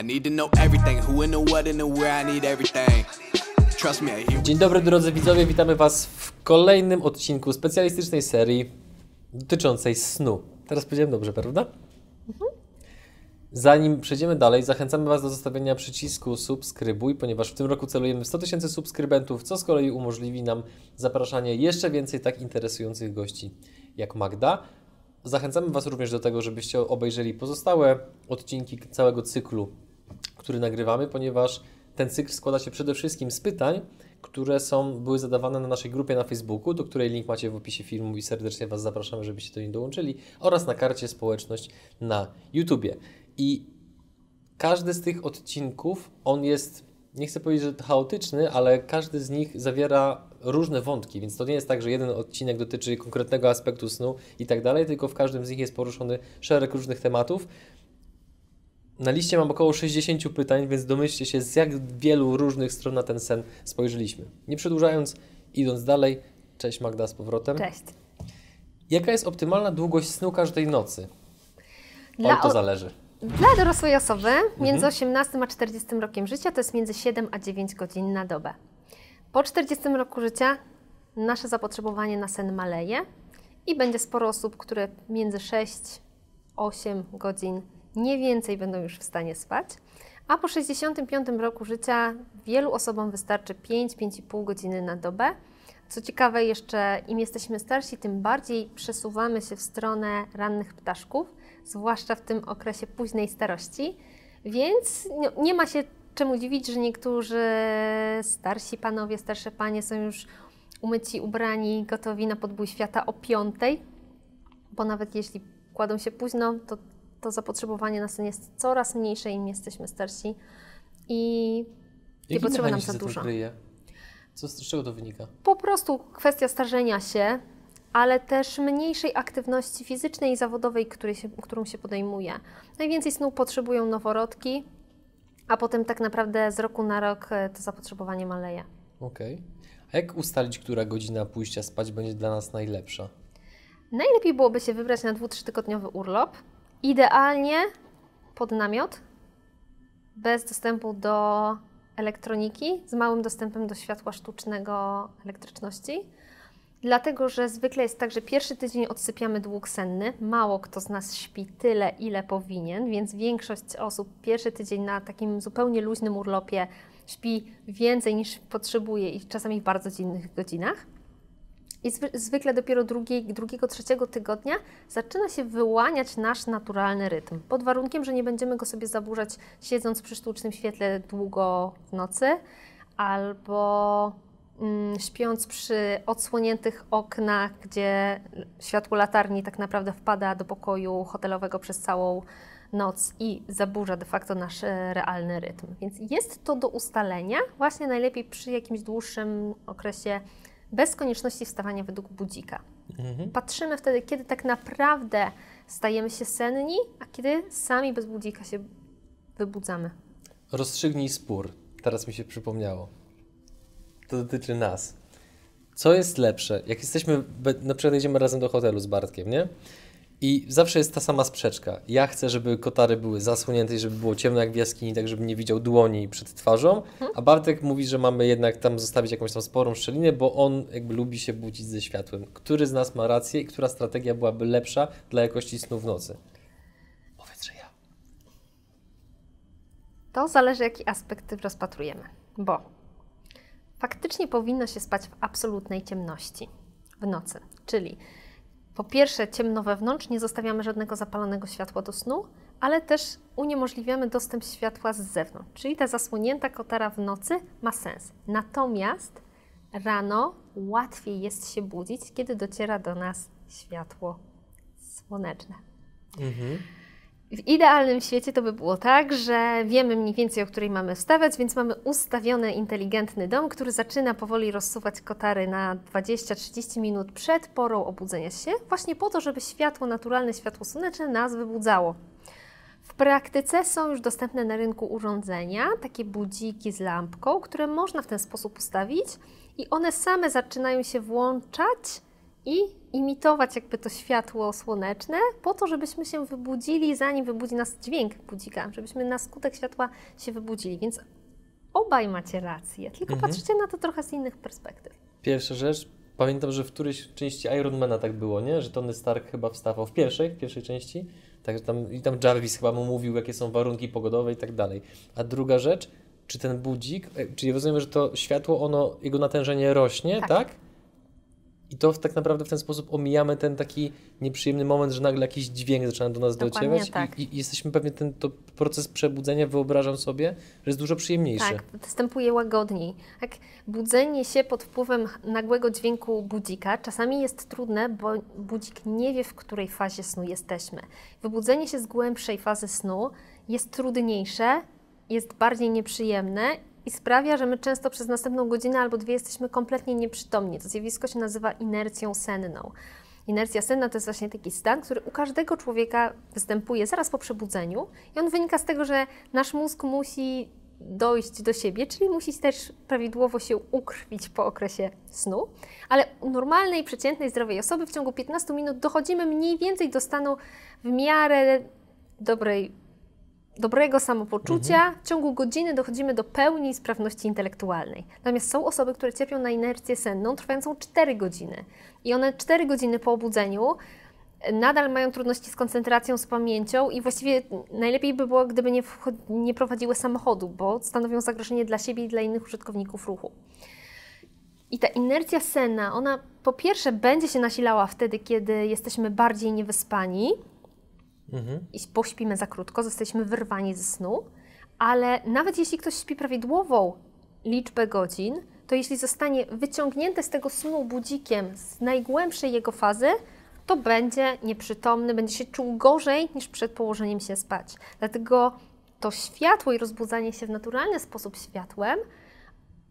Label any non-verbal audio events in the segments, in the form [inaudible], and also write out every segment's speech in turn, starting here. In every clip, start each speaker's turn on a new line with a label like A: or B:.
A: I need to know everything, who and the what and the where, I need everything. Trust me, I
B: Dzień dobry drodzy widzowie, witamy Was w kolejnym odcinku specjalistycznej serii dotyczącej snu. Teraz powiedziałem dobrze, prawda? Zanim przejdziemy dalej, zachęcamy Was do zostawienia przycisku subskrybuj, ponieważ w tym roku celujemy w 100 tysięcy subskrybentów, co z kolei umożliwi nam zapraszanie jeszcze więcej tak interesujących gości jak Magda. Zachęcamy Was również do tego, żebyście obejrzeli pozostałe odcinki całego cyklu, który nagrywamy, ponieważ ten cykl składa się przede wszystkim z pytań, które są, były zadawane na naszej grupie na Facebooku, do której link macie w opisie filmu i serdecznie Was zapraszamy, żebyście do niej dołączyli, oraz na karcie społeczność na YouTubie. I każdy z tych odcinków, on jest, nie chcę powiedzieć, że chaotyczny, ale każdy z nich zawiera różne wątki, więc to nie jest tak, że jeden odcinek dotyczy konkretnego aspektu snu i tak dalej, tylko w każdym z nich jest poruszony szereg różnych tematów. Na liście mam około 60 pytań, więc domyślcie się, z jak wielu różnych stron na ten sen spojrzeliśmy. Nie przedłużając, idąc dalej, cześć Magda z powrotem.
C: Cześć.
B: Jaka jest optymalna długość snu każdej nocy?
C: Dla
B: Od to zależy.
C: Dla dorosłej osoby między
B: Mhm.
C: 18 a 40 rokiem życia to jest między 7 a 9 godzin na dobę. Po 40 roku życia nasze zapotrzebowanie na sen maleje i będzie sporo osób, które między 6 8 godzin nie więcej będą już w stanie spać. A po 65 roku życia wielu osobom wystarczy 5-5,5 godziny na dobę. Co ciekawe, jeszcze im jesteśmy starsi, tym bardziej przesuwamy się w stronę rannych ptaszków, zwłaszcza w tym okresie późnej starości. Więc nie, nie ma się czemu dziwić, że niektórzy starsi panowie, starsze panie są już umyci, ubrani, gotowi na podbój świata o piątej, bo nawet jeśli kładą się późno, to, to zapotrzebowanie na sen jest coraz mniejsze, im jesteśmy starsi. I nie potrzeba nam za dużo.
B: kryje? Co, z czego to wynika?
C: Po prostu kwestia starzenia się, ale też mniejszej aktywności fizycznej i zawodowej, której się, którą się podejmuje. Najwięcej snu potrzebują noworodki, a potem tak naprawdę z roku na rok e, to zapotrzebowanie maleje.
B: Okej. A jak ustalić, która godzina pójścia spać będzie dla nas najlepsza?
C: Najlepiej byłoby się wybrać na 2-3 tygodniowy urlop. Idealnie pod namiot, bez dostępu do elektroniki, z małym dostępem do światła sztucznego elektryczności. Dlatego, że zwykle jest tak, że pierwszy tydzień odsypiamy dług senny. Mało kto z nas śpi tyle, ile powinien, więc większość osób pierwszy tydzień na takim zupełnie luźnym urlopie śpi więcej niż potrzebuje i czasami w bardzo dziwnych godzinach. I zwy, zwykle dopiero drugiej, drugiego, trzeciego tygodnia zaczyna się wyłaniać nasz naturalny rytm. Pod warunkiem, że nie będziemy go sobie zaburzać siedząc przy sztucznym świetle długo w nocy albo mm, śpiąc przy odsłoniętych oknach, gdzie światło latarni tak naprawdę wpada do pokoju hotelowego przez całą noc i zaburza de facto nasz e, realny rytm. Więc jest to do ustalenia, właśnie najlepiej przy jakimś dłuższym okresie bez konieczności wstawania według budzika.
B: Mhm.
C: Patrzymy wtedy, kiedy tak naprawdę stajemy się senni, a kiedy sami bez budzika się wybudzamy.
B: Rozstrzygnij spór. Teraz mi się przypomniało. To dotyczy nas. Co jest lepsze? Jak jesteśmy, na przykład jedziemy razem do hotelu z Bartkiem, nie? I zawsze jest ta sama sprzeczka. Ja chcę, żeby kotary były zasłonięte i żeby było ciemno jak w jaskini, tak żeby nie widział dłoni przed twarzą, a Bartek mówi, że mamy jednak tam zostawić jakąś tam sporą szczelinę, bo on jakby lubi się budzić ze światłem. Który z nas ma rację i która strategia byłaby lepsza dla jakości snu w nocy? Powiedz, że ja.
C: To zależy, jaki aspekt rozpatrujemy, bo faktycznie powinno się spać w absolutnej ciemności w nocy. Czyli po pierwsze, ciemno wewnątrz, nie zostawiamy żadnego zapalonego światła do snu, ale też uniemożliwiamy dostęp światła z zewnątrz. Czyli ta zasłonięta kotara w nocy ma sens. Natomiast rano łatwiej jest się budzić, kiedy dociera do nas światło słoneczne. W idealnym świecie to by było tak, że wiemy mniej więcej, o której mamy wstawać, więc mamy ustawiony inteligentny dom, który zaczyna powoli rozsuwać kotary na 20-30 minut przed porą obudzenia się, właśnie po to, żeby światło, naturalne światło słoneczne nas wybudzało. W praktyce są już dostępne na rynku urządzenia, takie budziki z lampką, które można w ten sposób ustawić i one same zaczynają się włączać i imitować jakby to światło słoneczne, po to, żebyśmy się wybudzili, zanim wybudzi nas dźwięk budzika, żebyśmy na skutek światła się wybudzili. Więc obaj macie rację, tylko
B: Mhm.
C: patrzycie na to trochę z innych perspektyw.
B: Pierwsza rzecz, pamiętam, że w którejś części Ironmana tak było, nie? Że Tony Stark chyba wstawał w pierwszej, w pierwszej części. Także tam, i tam Jarvis chyba mu mówił, jakie są warunki pogodowe i tak dalej. A druga rzecz, czy ten budzik, e, czyli rozumiem, że to światło, ono, jego natężenie rośnie, tak?
C: Tak.
B: I to tak naprawdę w ten sposób omijamy ten taki nieprzyjemny moment, że nagle jakiś dźwięk zaczyna do nas
C: Dokładnie
B: dociewać
C: tak.
B: i, i jesteśmy pewnie ten to proces przebudzenia, wyobrażam sobie, że jest dużo przyjemniejszy.
C: Tak, występuje łagodniej. Tak, budzenie się pod wpływem nagłego dźwięku budzika czasami jest trudne, bo budzik nie wie, w której fazie snu jesteśmy. Wybudzenie się z głębszej fazy snu jest trudniejsze, jest bardziej nieprzyjemne i sprawia, że my często przez następną godzinę albo dwie jesteśmy kompletnie nieprzytomni. To zjawisko się nazywa inercją senną. Inercja senna to jest właśnie taki stan, który u każdego człowieka występuje zaraz po przebudzeniu i on wynika z tego, że nasz mózg musi dojść do siebie, czyli musi też prawidłowo się ukrwić po okresie snu, ale u normalnej, przeciętnej, zdrowej osoby w ciągu 15 minut dochodzimy mniej więcej do stanu w miarę dobrej dobrego samopoczucia, w ciągu godziny dochodzimy do pełni sprawności intelektualnej. Natomiast są osoby, które cierpią na inercję senną trwającą 4 godziny. I one 4 godziny po obudzeniu e, nadal mają trudności z koncentracją, z pamięcią i właściwie najlepiej by było, gdyby nie, nie prowadziły samochodu, bo stanowią zagrożenie dla siebie i dla innych użytkowników ruchu. I ta inercja senna, ona po pierwsze będzie się nasilała wtedy, kiedy jesteśmy bardziej niewyspani,
B: Mhm.
C: i pośpimy za krótko, zostaliśmy wyrwani ze snu, ale nawet jeśli ktoś śpi prawidłową liczbę godzin, to jeśli zostanie wyciągnięty z tego snu budzikiem z najgłębszej jego fazy, to będzie nieprzytomny, będzie się czuł gorzej niż przed położeniem się spać. Dlatego to światło i rozbudzanie się w naturalny sposób światłem,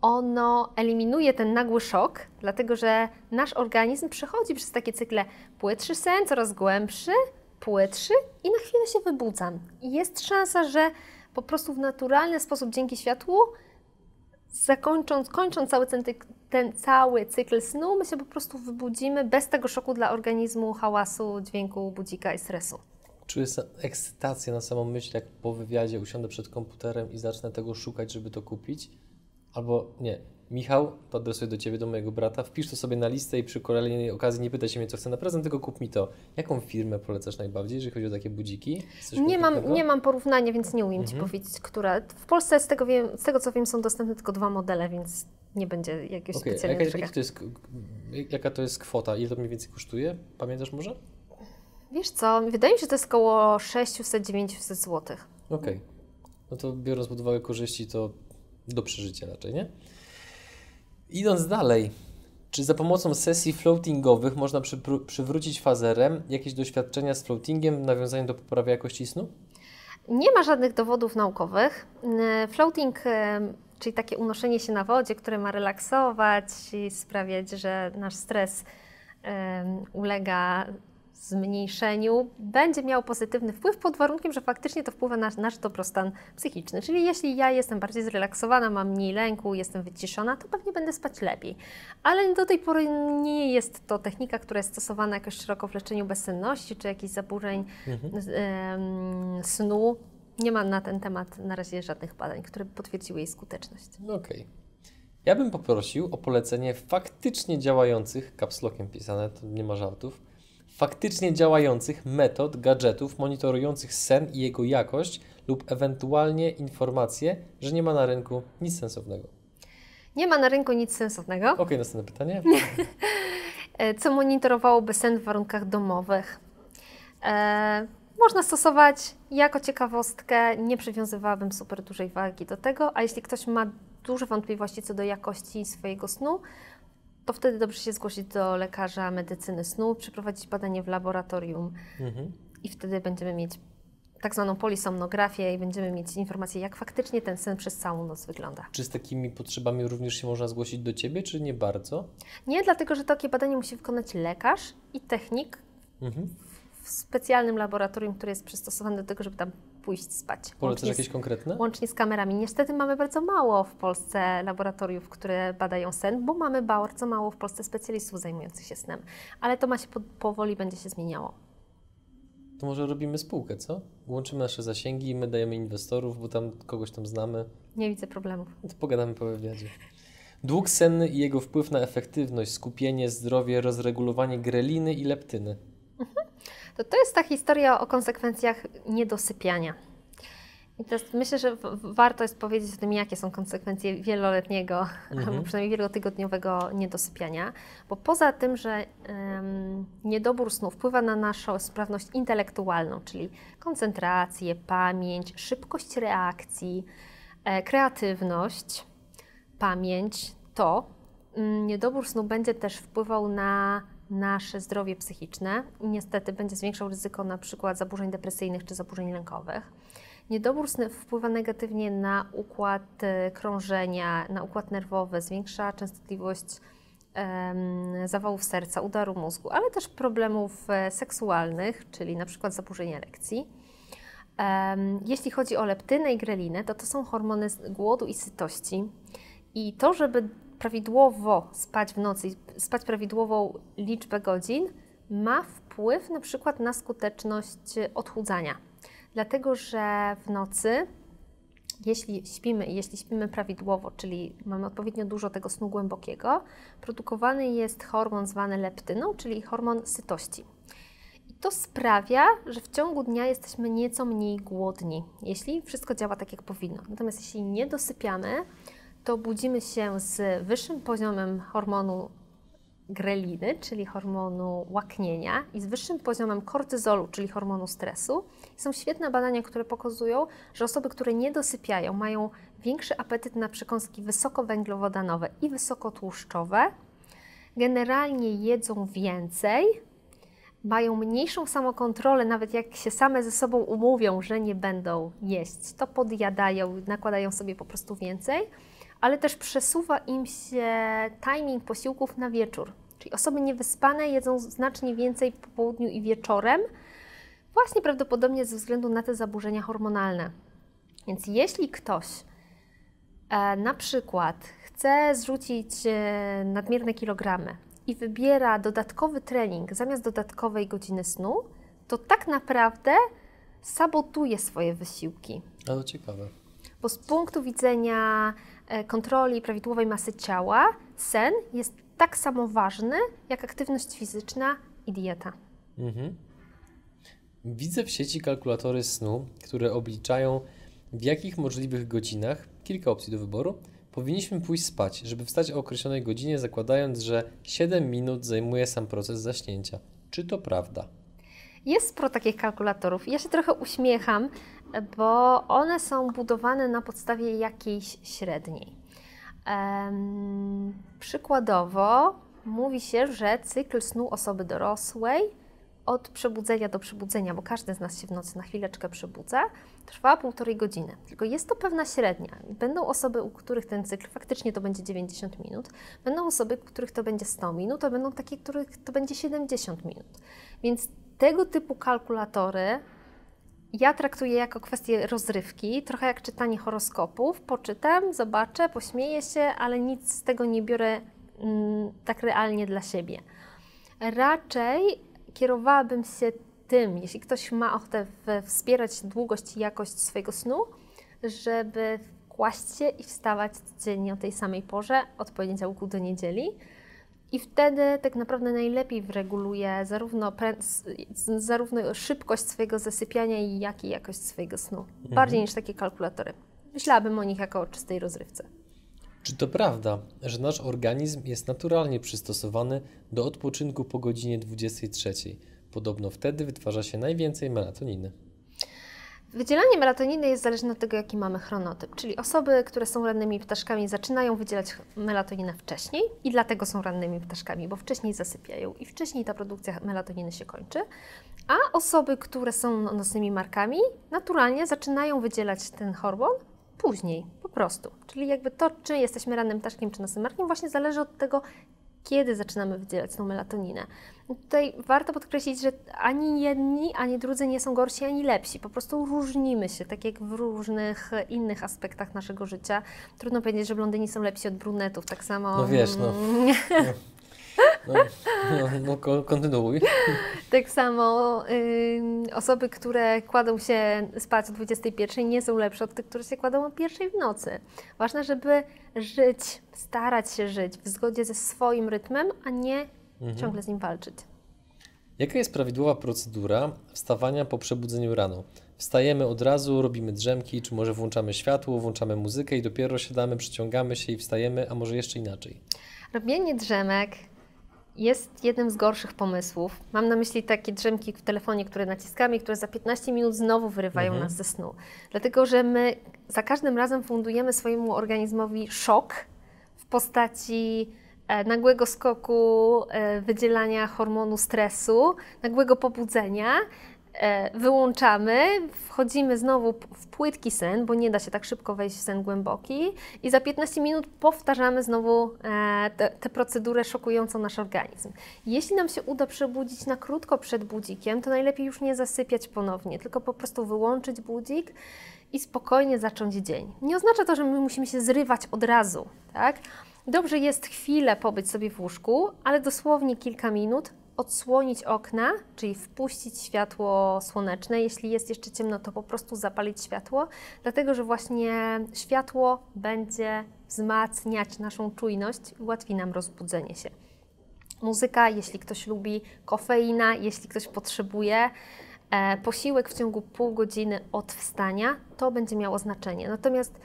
C: ono eliminuje ten nagły szok, dlatego że nasz organizm przechodzi przez takie cykle płytszy sen, coraz głębszy, płytszy i na chwilę się wybudzam. I jest szansa, że po prostu w naturalny sposób dzięki światłu, zakończąc, kończąc cały ten, ten cały cykl snu, my się po prostu wybudzimy bez tego szoku dla organizmu, hałasu, dźwięku, budzika i stresu.
B: Czuję ekscytację na samą myśl, jak po wywiadzie usiądę przed komputerem i zacznę tego szukać, żeby to kupić. Albo nie, Michał, to adresuję do Ciebie, do mojego brata, wpisz to sobie na listę i przy kolejnej okazji nie pytaj się mnie, co chcę na prezent, tylko kup mi to. Jaką firmę polecasz najbardziej, jeżeli chodzi o takie budziki?
C: Nie mam, nie mam porównania, więc nie umiem Ci
B: Mhm.
C: powiedzieć, która. W Polsce z tego, wiem, z tego co wiem są dostępne tylko dwa modele, więc nie będzie jakiegoś
B: a
C: specjalnego
B: jaka,
C: okay,
B: jaka, to jest, jaka to jest kwota? Ile to mniej więcej kosztuje? Pamiętasz może?
C: Wiesz co, wydaje mi się, że to jest około 600-900 zł.
B: Okej. No to biorąc pod uwagę korzyści, to do przeżycia raczej, nie? Idąc dalej, czy za pomocą sesji floatingowych można przywrócić fazerem jakieś doświadczenia z floatingiem w nawiązaniu do poprawy jakości snu?
C: Nie ma żadnych dowodów naukowych. Yy, Floating, yy, czyli takie unoszenie się na wodzie, które ma relaksować i sprawiać, że nasz stres yy, ulega zmniejszeniu, będzie miał pozytywny wpływ pod warunkiem, że faktycznie to wpływa na nasz dobrostan psychiczny. Czyli jeśli ja jestem bardziej zrelaksowana, mam mniej lęku, jestem wyciszona, to pewnie będę spać lepiej. Ale do tej pory nie jest to technika, która jest stosowana jakoś szeroko w leczeniu bezsenności czy jakichś zaburzeń em, snu. Nie ma na ten temat na razie żadnych badań, które potwierdziły jej skuteczność.
B: No Okej. Ja bym poprosił o polecenie faktycznie działających, kapslokiem pisane, to nie ma żartów, faktycznie działających metod, gadżetów monitorujących sen i jego jakość lub ewentualnie informacje, że nie ma na rynku nic sensownego.
C: Nie ma na rynku nic sensownego,
B: Okej, następne pytanie. [laughs]
C: co monitorowałoby sen w warunkach domowych. E, można stosować jako ciekawostkę, nie przywiązywałabym super dużej wagi do tego, a jeśli ktoś ma duże wątpliwości co do jakości swojego snu, to wtedy dobrze się zgłosić do lekarza medycyny snu, przeprowadzić badanie w laboratorium
B: Mhm.
C: i wtedy będziemy mieć tak zwaną polisomnografię i będziemy mieć informację, jak faktycznie ten sen przez całą noc wygląda.
B: Czy z takimi potrzebami również się można zgłosić do Ciebie, czy nie bardzo?
C: Nie, dlatego że takie badanie musi wykonać lekarz i technik
B: Mhm.
C: w w specjalnym laboratorium, które jest przystosowane do tego, żeby tam pójść spać.
B: Polecasz jakieś konkretne?
C: Łącznie z kamerami. Niestety mamy bardzo mało w Polsce laboratoriów, które badają sen, bo mamy bardzo mało w Polsce specjalistów zajmujących się snem. Ale to ma się po, powoli będzie się zmieniało.
B: To może robimy spółkę, co? Łączymy nasze zasięgi, my dajemy inwestorów, bo tam kogoś tam znamy.
C: Nie widzę problemów.
B: To pogadamy po wywiadzie. Dług senny i jego wpływ na efektywność, skupienie, zdrowie, rozregulowanie greliny i leptyny.
C: To, to jest ta historia o konsekwencjach niedosypiania. I teraz myślę, że warto jest powiedzieć o tym, jakie są konsekwencje wieloletniego, albo przynajmniej wielotygodniowego niedosypiania, bo poza tym, że em, niedobór snu wpływa na naszą sprawność intelektualną, czyli koncentrację, pamięć, szybkość reakcji, e, kreatywność, pamięć, to mm, niedobór snu będzie też wpływał na nasze zdrowie psychiczne i niestety będzie zwiększał ryzyko na przykład zaburzeń depresyjnych czy zaburzeń lękowych. Niedobór snu wpływa negatywnie na układ e, krążenia, na układ nerwowy, zwiększa częstotliwość em, zawałów serca, udaru mózgu, ale też problemów e, seksualnych, czyli na przykład zaburzeń erekcji. Em, Jeśli chodzi o leptynę i grelinę, to to są hormony głodu i sytości. I to, żeby prawidłowo spać w nocy, i spać prawidłową liczbę godzin, ma wpływ na przykład na skuteczność odchudzania. Dlatego, że w nocy, jeśli śpimy i jeśli śpimy prawidłowo, czyli mamy odpowiednio dużo tego snu głębokiego, produkowany jest hormon zwany leptyną, czyli hormon sytości. I to sprawia, że w ciągu dnia jesteśmy nieco mniej głodni, jeśli wszystko działa tak, jak powinno. Natomiast jeśli nie dosypiamy, to budzimy się z wyższym poziomem hormonu greliny, czyli hormonu łaknienia, i z wyższym poziomem kortyzolu, czyli hormonu stresu. Są świetne badania, które pokazują, że osoby, które nie dosypiają, mają większy apetyt na przekąski wysokowęglowodanowe i wysokotłuszczowe, generalnie jedzą więcej, mają mniejszą samokontrolę, nawet jak się same ze sobą umówią, że nie będą jeść, to podjadają, nakładają sobie po prostu więcej, ale też przesuwa im się timing posiłków na wieczór. Czyli osoby niewyspane jedzą znacznie więcej po południu i wieczorem, właśnie prawdopodobnie ze względu na te zaburzenia hormonalne. Więc jeśli ktoś e, na przykład chce zrzucić e, nadmierne kilogramy i wybiera dodatkowy trening zamiast dodatkowej godziny snu, to tak naprawdę sabotuje swoje wysiłki.
B: A to ciekawe.
C: Bo z punktu widzenia kontroli prawidłowej masy ciała, sen jest tak samo ważny jak aktywność fizyczna i dieta.
B: Mhm. Widzę w sieci kalkulatory snu, które obliczają w jakich możliwych godzinach, kilka opcji do wyboru, powinniśmy pójść spać, żeby wstać o określonej godzinie, zakładając, że 7 minut zajmuje sam proces zaśnięcia. Czy to prawda?
C: Jest sporo takich kalkulatorów. Ja się trochę uśmiecham, bo one są budowane na podstawie jakiejś średniej. Em, przykładowo mówi się, że cykl snu osoby dorosłej od przebudzenia do przebudzenia, bo każdy z nas się w nocy na chwileczkę przebudza, trwa półtorej godziny. Tylko jest to pewna średnia. Będą osoby, u których ten cykl faktycznie to będzie 90 minut, będą osoby, u których to będzie 100 minut, a będą takie, których to będzie 70 minut. Więc tego typu kalkulatory ja traktuję jako kwestię rozrywki, trochę jak czytanie horoskopów. Poczytam, zobaczę, pośmieję się, ale nic z tego nie biorę mm, tak realnie dla siebie. Raczej kierowałabym się tym, jeśli ktoś ma ochotę wspierać długość i jakość swojego snu, żeby kłaść się i wstawać codziennie o tej samej porze, od poniedziałku do niedzieli. I wtedy tak naprawdę najlepiej wyreguluje zarówno, zarówno szybkość swojego zasypiania, i jak i jakość swojego snu. Bardziej niż takie kalkulatory. Myślałabym o nich jako o czystej rozrywce.
B: Czy to prawda, że nasz organizm jest naturalnie przystosowany do odpoczynku po godzinie 23? Podobno wtedy wytwarza się najwięcej melatoniny.
C: Wydzielanie melatoniny jest zależne od tego, jaki mamy chronotyp. Czyli osoby, które są rannymi ptaszkami, zaczynają wydzielać melatoninę wcześniej i dlatego są rannymi ptaszkami, bo wcześniej zasypiają i wcześniej ta produkcja melatoniny się kończy. A osoby, które są no- nocnymi markami, naturalnie zaczynają wydzielać ten hormon później, po prostu. Czyli jakby to, czy jesteśmy rannym ptaszkiem, czy nocnym markiem, właśnie zależy od tego, kiedy zaczynamy wydzielać tą melatoninę. Tutaj warto podkreślić, że ani jedni, ani drudzy nie są gorsi, ani lepsi. Po prostu różnimy się, tak jak w różnych innych aspektach naszego życia. Trudno powiedzieć, że blondyni są lepsi od brunetów, tak samo.
B: No wiesz, no. [laughs] No, no, no ko- kontynuuj.
C: Tak samo ym, osoby, które kładą się spać o 21 nie są lepsze od tych, które się kładą o pierwszej w nocy. Ważne, żeby żyć, starać się żyć w zgodzie ze swoim rytmem, a nie ciągle z nim walczyć.
B: Jaka jest prawidłowa procedura wstawania po przebudzeniu rano? Wstajemy od razu, robimy drzemki, czy może włączamy światło, włączamy muzykę i dopiero siadamy, przyciągamy się i wstajemy, a może jeszcze inaczej?
C: Robienie drzemek jest jednym z gorszych pomysłów. Mam na myśli takie drzemki w telefonie, które naciskamy które za 15 minut znowu wyrywają
B: Mhm.
C: nas ze snu. Dlatego, że my za każdym razem fundujemy swojemu organizmowi szok w postaci e, nagłego skoku e, wydzielania hormonu stresu, nagłego pobudzenia. E, wyłączamy, wchodzimy znowu w płytki sen, bo nie da się tak szybko wejść w sen głęboki i za 15 minut powtarzamy znowu e, tę procedurę szokującą nasz organizm. Jeśli nam się uda przebudzić na krótko przed budzikiem, to najlepiej już nie zasypiać ponownie, tylko po prostu wyłączyć budzik i spokojnie zacząć dzień. Nie oznacza to, że my musimy się zrywać od razu, tak? Dobrze jest chwilę pobyć sobie w łóżku, ale dosłownie kilka minut odsłonić okna, czyli wpuścić światło słoneczne. Jeśli jest jeszcze ciemno, to po prostu zapalić światło, dlatego że właśnie światło będzie wzmacniać naszą czujność i ułatwi nam rozbudzenie się. Muzyka, jeśli ktoś lubi, kofeina, jeśli ktoś potrzebuje, e, posiłek w ciągu pół godziny od wstania, to będzie miało znaczenie. Natomiast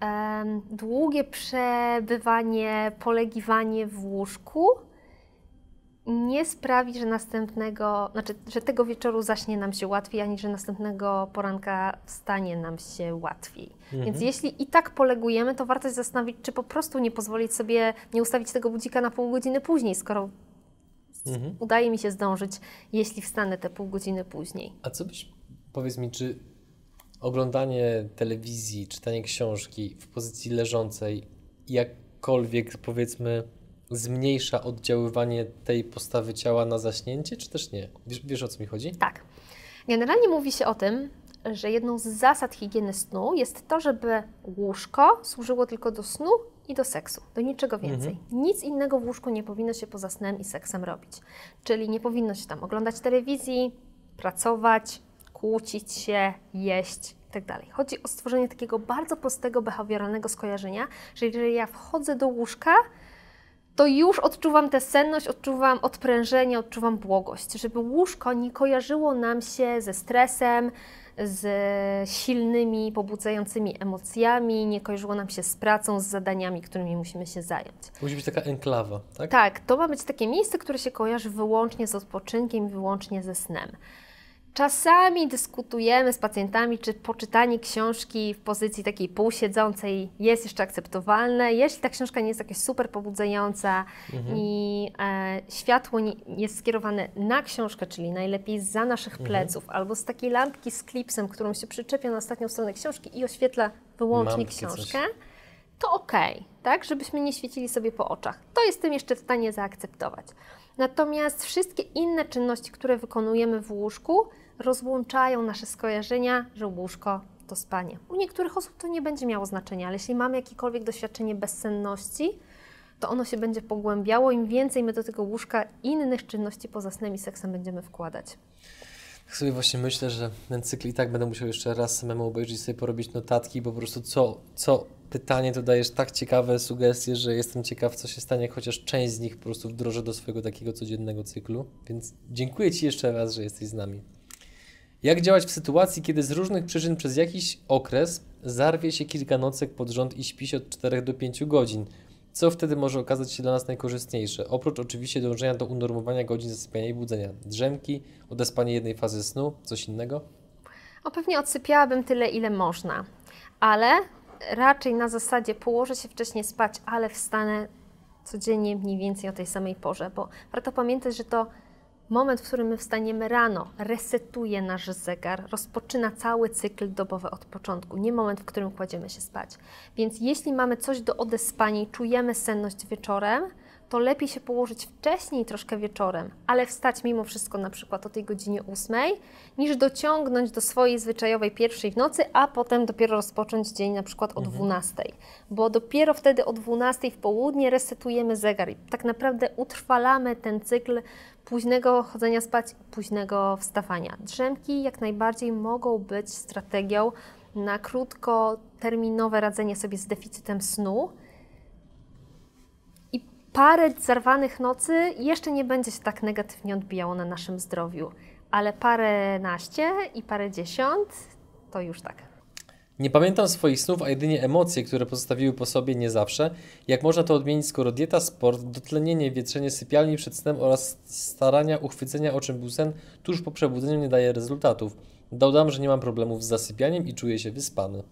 C: em, długie przebywanie, polegiwanie w łóżku nie sprawi, że następnego, znaczy, że tego wieczoru zaśnie nam się łatwiej, ani że następnego poranka wstanie nam się łatwiej. Więc jeśli i tak polegujemy, to warto się zastanowić, czy po prostu nie pozwolić sobie, nie ustawić tego budzika na pół godziny później, skoro
B: Mhm.
C: udaje mi się zdążyć, jeśli wstanę te pół godziny później.
B: A co byś, powiedz mi, czy oglądanie telewizji, czytanie książki w pozycji leżącej jakkolwiek, powiedzmy, zmniejsza oddziaływanie tej postawy ciała na zaśnięcie, czy też nie? Wiesz, wiesz o co mi chodzi?
C: Tak. Generalnie mówi się o tym, że jedną z zasad higieny snu jest to, żeby łóżko służyło tylko do snu i do seksu, do niczego więcej. Nic innego w łóżku nie powinno się poza snem i seksem robić. Czyli nie powinno się tam oglądać telewizji, pracować, kłócić się, jeść itd. Chodzi o stworzenie takiego bardzo prostego, behawioralnego skojarzenia, że jeżeli ja wchodzę do łóżka, to już odczuwam tę senność, odczuwam odprężenie, odczuwam błogość, żeby łóżko nie kojarzyło nam się ze stresem, z silnymi, pobudzającymi emocjami, nie kojarzyło nam się z pracą, z zadaniami, którymi musimy się zająć.
B: Musi być taka enklawa, tak?
C: Tak, to ma być takie miejsce, które się kojarzy wyłącznie z odpoczynkiem, wyłącznie ze snem. Czasami dyskutujemy z pacjentami, czy poczytanie książki w pozycji takiej półsiedzącej jest jeszcze akceptowalne. Jeśli ta książka nie jest jakaś super pobudzająca i e, światło nie, jest skierowane na książkę, czyli najlepiej za naszych pleców, albo z takiej lampki z klipsem, którą się przyczepia na ostatnią stronę książki i oświetla wyłącznie
B: takie coś.
C: książkę, to okej, tak? Żebyśmy nie świecili sobie po oczach. To jestem jeszcze w stanie zaakceptować. Natomiast wszystkie inne czynności, które wykonujemy w łóżku, rozłączają nasze skojarzenia, że łóżko to spanie. U niektórych osób to nie będzie miało znaczenia, ale jeśli mamy jakiekolwiek doświadczenie bezsenności, to ono się będzie pogłębiało. Im więcej my do tego łóżka innych czynności poza snem i seksem będziemy wkładać.
B: Tak sobie właśnie myślę, że ten cykl i tak będę musiał jeszcze raz samemu obejrzeć, sobie porobić notatki, bo po prostu co, co pytanie to dajesz tak ciekawe sugestie, że jestem ciekaw, co się stanie, chociaż część z nich po prostu wdrożę do swojego takiego codziennego cyklu. Więc dziękuję Ci jeszcze raz, że jesteś z nami. Jak działać w sytuacji, kiedy z różnych przyczyn przez jakiś okres zarwie się kilka nocek pod rząd i śpi się od 4 do 5 godzin? Co wtedy może okazać się dla nas najkorzystniejsze? Oprócz oczywiście dążenia do unormowania godzin zasypiania i budzenia. Drzemki, odespanie jednej fazy snu, coś innego?
C: O, pewnie odsypiałabym tyle, ile można, ale raczej na zasadzie położę się wcześniej spać, ale wstanę codziennie mniej więcej o tej samej porze, bo warto pamiętać, że to moment, w którym my wstaniemy rano, resetuje nasz zegar, rozpoczyna cały cykl dobowy od początku, nie moment, w którym kładziemy się spać. Więc jeśli mamy coś do odespania i czujemy senność wieczorem, to lepiej się położyć wcześniej, troszkę wieczorem, ale wstać mimo wszystko na przykład o tej godzinie 8, niż dociągnąć do swojej zwyczajowej pierwszej w nocy, a potem dopiero rozpocząć dzień na przykład o 12. Bo dopiero wtedy o 12 w południe resetujemy zegar i tak naprawdę utrwalamy ten cykl późnego chodzenia spać, późnego wstawania. Drzemki jak najbardziej mogą być strategią na krótkoterminowe radzenie sobie z deficytem snu. Parę zarwanych nocy jeszcze nie będzie się tak negatywnie odbijało na naszym zdrowiu, ale parę naście i parę dziesiąt to już tak.
B: Nie pamiętam swoich snów, a jedynie emocje, które pozostawiły po sobie nie zawsze. Jak można to odmienić, skoro dieta, sport, dotlenienie, wietrzenie sypialni przed snem oraz starania uchwycenia o czym był sen tuż po przebudzeniu nie daje rezultatów. Dodam, że nie mam problemów z zasypianiem i czuję się wyspany.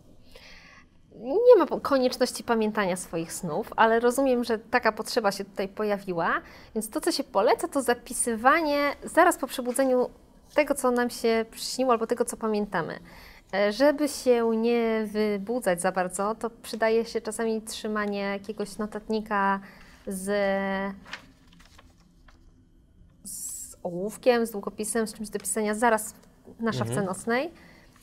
C: Nie ma konieczności pamiętania swoich snów, ale rozumiem, że taka potrzeba się tutaj pojawiła, więc to, co się poleca, to zapisywanie zaraz po przebudzeniu tego, co nam się przyśniło, albo tego, co pamiętamy. E, Żeby się nie wybudzać za bardzo, to przydaje się czasami trzymanie jakiegoś notatnika z, z ołówkiem, z długopisem, z czymś do pisania zaraz na szafce nocnej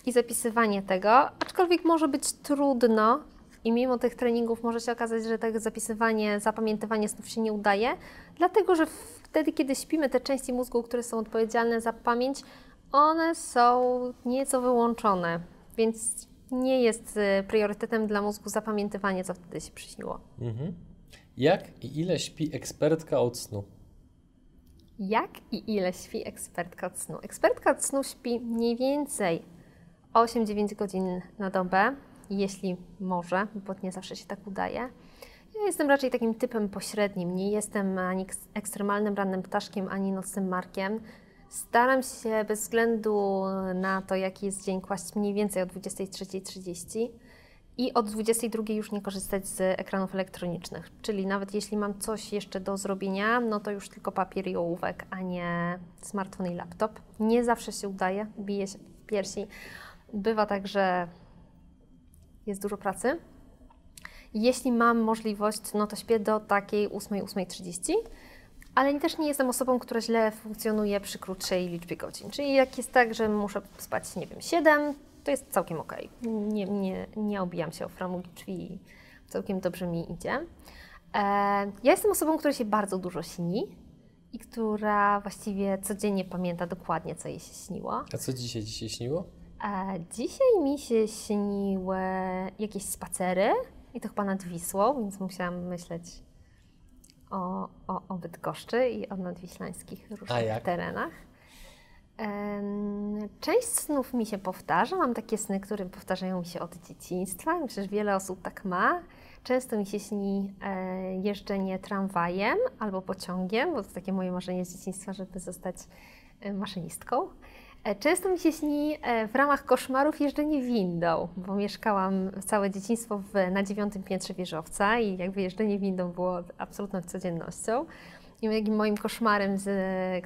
C: i zapisywanie tego, aczkolwiek może być trudno i mimo tych treningów może się okazać, że tak zapisywanie, zapamiętywanie snów się nie udaje, dlatego że wtedy, kiedy śpimy, te części mózgu, które są odpowiedzialne za pamięć, one są nieco wyłączone, więc nie jest y, priorytetem dla mózgu zapamiętywanie, co wtedy się przyśniło.
B: Mhm. Jak i ile śpi ekspertka od snu?
C: Jak i ile śpi ekspertka od snu? Ekspertka od snu śpi mniej więcej 8-9 godzin na dobę, jeśli może, bo nie zawsze się tak udaje. Ja jestem raczej takim typem pośrednim. Nie jestem ani eks- ekstremalnym rannym ptaszkiem, ani nocnym markiem. Staram się bez względu na to, jaki jest dzień, kłaść mniej więcej o 23.30 i od 22 już nie korzystać z ekranów elektronicznych. Czyli nawet jeśli mam coś jeszcze do zrobienia, no to już tylko papier i ołówek, a nie smartfon i laptop. Nie zawsze się udaje, bije się w piersi. Bywa tak, że jest dużo pracy. Jeśli mam możliwość, no to śpię do takiej 8-8.30, ale też nie jestem osobą, która źle funkcjonuje przy krótszej liczbie godzin. Czyli jak jest tak, że muszę spać, nie wiem, 7, to jest całkiem ok. Nie, nie, nie obijam się o framugi drzwi, całkiem dobrze mi idzie. E, ja jestem osobą, która się bardzo dużo śni i która właściwie codziennie pamięta dokładnie, co jej się śniło.
B: A co dzisiaj dzisiaj śniło?
C: E, dzisiaj mi się śniły jakieś spacery i to chyba nad Wisłą, więc musiałam myśleć o, o, o Bydgoszczy i o nadwiślańskich różnych
B: A
C: terenach. Część snów mi się powtarza. Mam takie sny, które powtarzają mi się od dzieciństwa. Myślę, że wiele osób tak ma. Często mi się śni e, jeżdżenie tramwajem albo pociągiem, bo to takie moje marzenie z dzieciństwa, żeby zostać e, maszynistką. E, Często mi się śni e, w ramach koszmarów jeżdżenie windą, bo mieszkałam całe dzieciństwo w, na dziewiątym piętrze wieżowca i jakby jeżdżenie windą było absolutną codziennością. I moim koszmarem, z,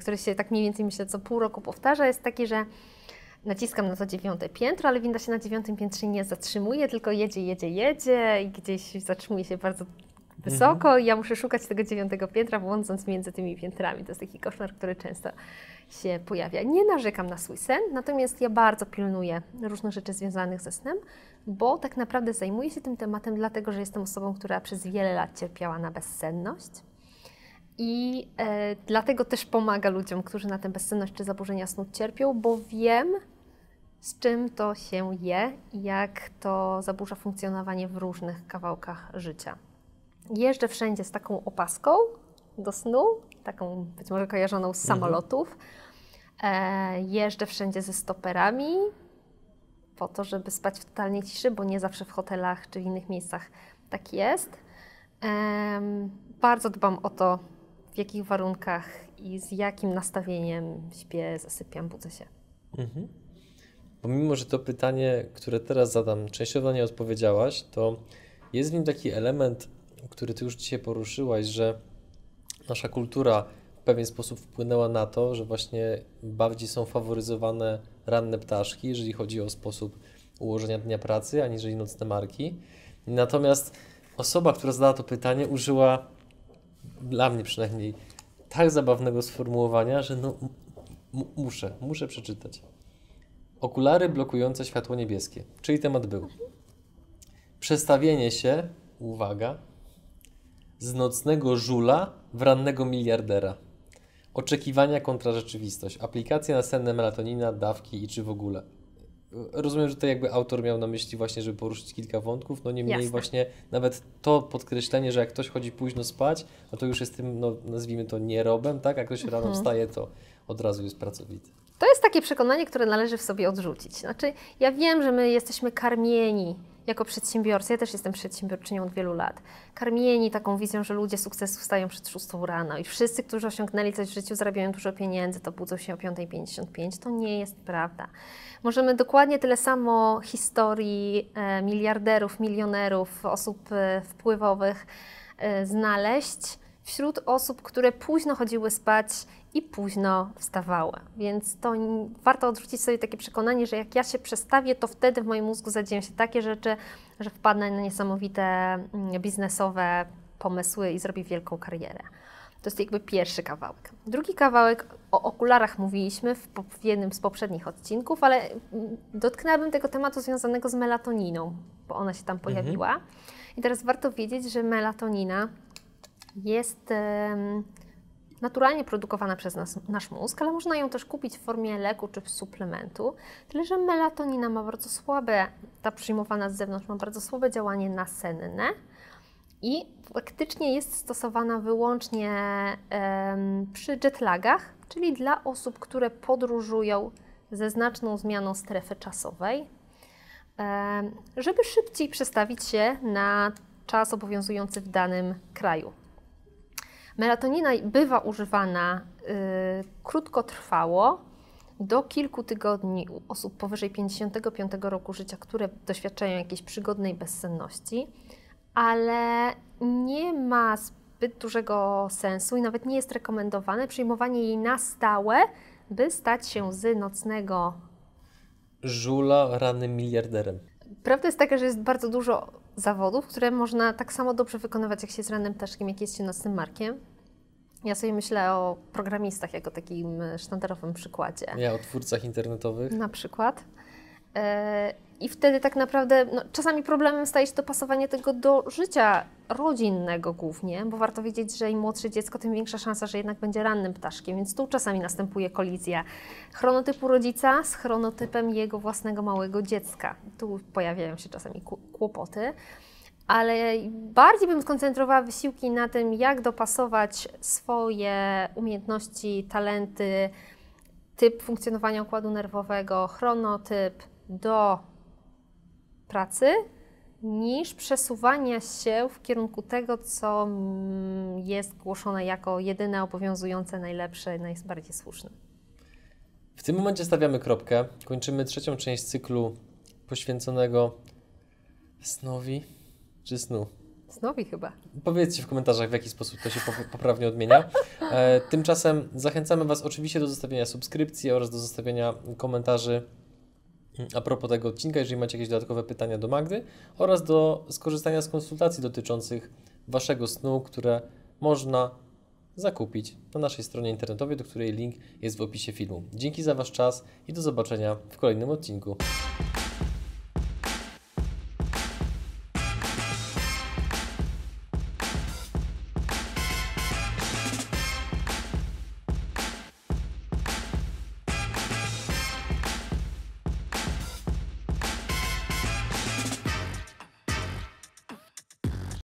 C: który się tak mniej więcej myślę co pół roku powtarza, jest taki, że naciskam na to dziewiąte piętro, ale winda się na dziewiątym piętrze nie zatrzymuje, tylko jedzie, jedzie, jedzie i gdzieś zatrzymuje się bardzo wysoko i ja muszę szukać tego dziewiątego piętra, błądząc między tymi piętrami. To jest taki koszmar, który często się pojawia. Nie narzekam na swój sen, natomiast ja bardzo pilnuję różnych rzeczy związanych ze snem, bo tak naprawdę zajmuję się tym tematem, dlatego że jestem osobą, która przez wiele lat cierpiała na bezsenność. I e, dlatego też pomaga ludziom, którzy na tę bezsenność czy zaburzenia snu cierpią, bo wiem, z czym to się je i jak to zaburza funkcjonowanie w różnych kawałkach życia. Jeżdżę wszędzie z taką opaską do snu, taką być może kojarzoną z samolotów. E, jeżdżę wszędzie ze stoperami, po to, żeby spać w totalnej ciszy, bo nie zawsze w hotelach czy w innych miejscach tak jest. Em, bardzo dbam o to, w jakich warunkach i z jakim nastawieniem śpię, zasypiam, budzę się.
B: Mhm. Pomimo, że to pytanie, które teraz zadam, częściowo nie odpowiedziałaś, to jest w nim taki element, który Ty już dzisiaj poruszyłaś, że nasza kultura w pewien sposób wpłynęła na to, że właśnie bardziej są faworyzowane ranne ptaszki, jeżeli chodzi o sposób ułożenia dnia pracy, aniżeli nocne marki. Natomiast osoba, która zadała to pytanie, użyła dla mnie przynajmniej, tak zabawnego sformułowania, że no muszę, muszę przeczytać. Okulary blokujące światło niebieskie, czyli temat był. Przestawienie się, uwaga, z nocnego żula w rannego miliardera. Oczekiwania kontra rzeczywistość. Aplikacje nasenne melatonina, dawki i czy w ogóle. Rozumiem, że to jakby autor miał na myśli właśnie, żeby poruszyć kilka wątków, no niemniej
C: Jasne.
B: właśnie nawet to podkreślenie, że jak ktoś chodzi późno spać, no to już jest tym, no nazwijmy to nierobem, tak? Jak ktoś rano wstaje, to od razu jest pracowity.
C: To jest takie przekonanie, które należy w sobie odrzucić. Znaczy, ja wiem, że my jesteśmy karmieni jako przedsiębiorcy. Ja też jestem przedsiębiorczynią od wielu lat. Karmieni taką wizją, że ludzie sukcesu wstają przed 6 rano i wszyscy, którzy osiągnęli coś w życiu, zarabiają dużo pieniędzy, to budzą się o 5.55. To nie jest prawda. Możemy dokładnie tyle samo historii e, miliarderów, milionerów, osób e, wpływowych e, znaleźć wśród osób, które późno chodziły spać i późno wstawały. Więc to warto odrzucić sobie takie przekonanie, że jak ja się przestawię, to wtedy w moim mózgu zadzieją się takie rzeczy, że wpadnę na niesamowite mm, biznesowe pomysły i zrobię wielką karierę. To jest jakby pierwszy kawałek. Drugi kawałek, o okularach mówiliśmy w, w jednym z poprzednich odcinków, ale mm, dotknęłabym tego tematu związanego z melatoniną, bo ona się tam pojawiła. I teraz warto wiedzieć, że melatonina jest em, naturalnie produkowana przez nas, nasz mózg, ale można ją też kupić w formie leku czy suplementu. Tyle, że melatonina ma bardzo słabe, ta przyjmowana z zewnątrz ma bardzo słabe działanie nasenne i faktycznie jest stosowana wyłącznie em, przy jetlagach, czyli dla osób, które podróżują ze znaczną zmianą strefy czasowej, żeby szybciej przestawić się na czas obowiązujący w danym kraju. Melatonina bywa używana y, krótkotrwało, do kilku tygodni u osób powyżej 55 roku życia, które doświadczają jakiejś przygodnej bezsenności, ale nie ma zbyt dużego sensu i nawet nie jest rekomendowane przyjmowanie jej na stałe, by stać się z nocnego
B: Żula rannym miliarderem.
C: Prawda jest taka, że jest bardzo dużo zawodów, które można tak samo dobrze wykonywać, jak się jest rannym ptaszkiem, jak jest się nocnym markiem. Ja sobie myślę o programistach jako takim e, sztandarowym przykładzie.
B: Ja o twórcach internetowych.
C: Na przykład. I wtedy tak naprawdę no, czasami problemem staje się dopasowanie tego do życia rodzinnego głównie, bo warto wiedzieć, że im młodsze dziecko, tym większa szansa, że jednak będzie rannym ptaszkiem, więc tu czasami następuje kolizja chronotypu rodzica z chronotypem jego własnego małego dziecka. Tu pojawiają się czasami kłopoty. Ale bardziej bym skoncentrowała wysiłki na tym, jak dopasować swoje umiejętności, talenty, typ funkcjonowania układu nerwowego, chronotyp do pracy, niż przesuwania się w kierunku tego, co mm, jest głoszone jako jedyne obowiązujące, najlepsze, najbardziej słuszne.
B: W tym momencie stawiamy kropkę. Kończymy trzecią część cyklu poświęconego snowi czy snu.
C: Znowu chyba.
B: Powiedzcie w komentarzach, w jaki sposób to się pop- poprawnie odmienia. E, tymczasem zachęcamy Was oczywiście do zostawienia subskrypcji oraz do zostawienia komentarzy a propos tego odcinka, jeżeli macie jakieś dodatkowe pytania do Magdy oraz do skorzystania z konsultacji dotyczących Waszego snu, które można zakupić na naszej stronie internetowej, do której link jest w opisie filmu. Dzięki za Wasz czas i do zobaczenia w kolejnym odcinku.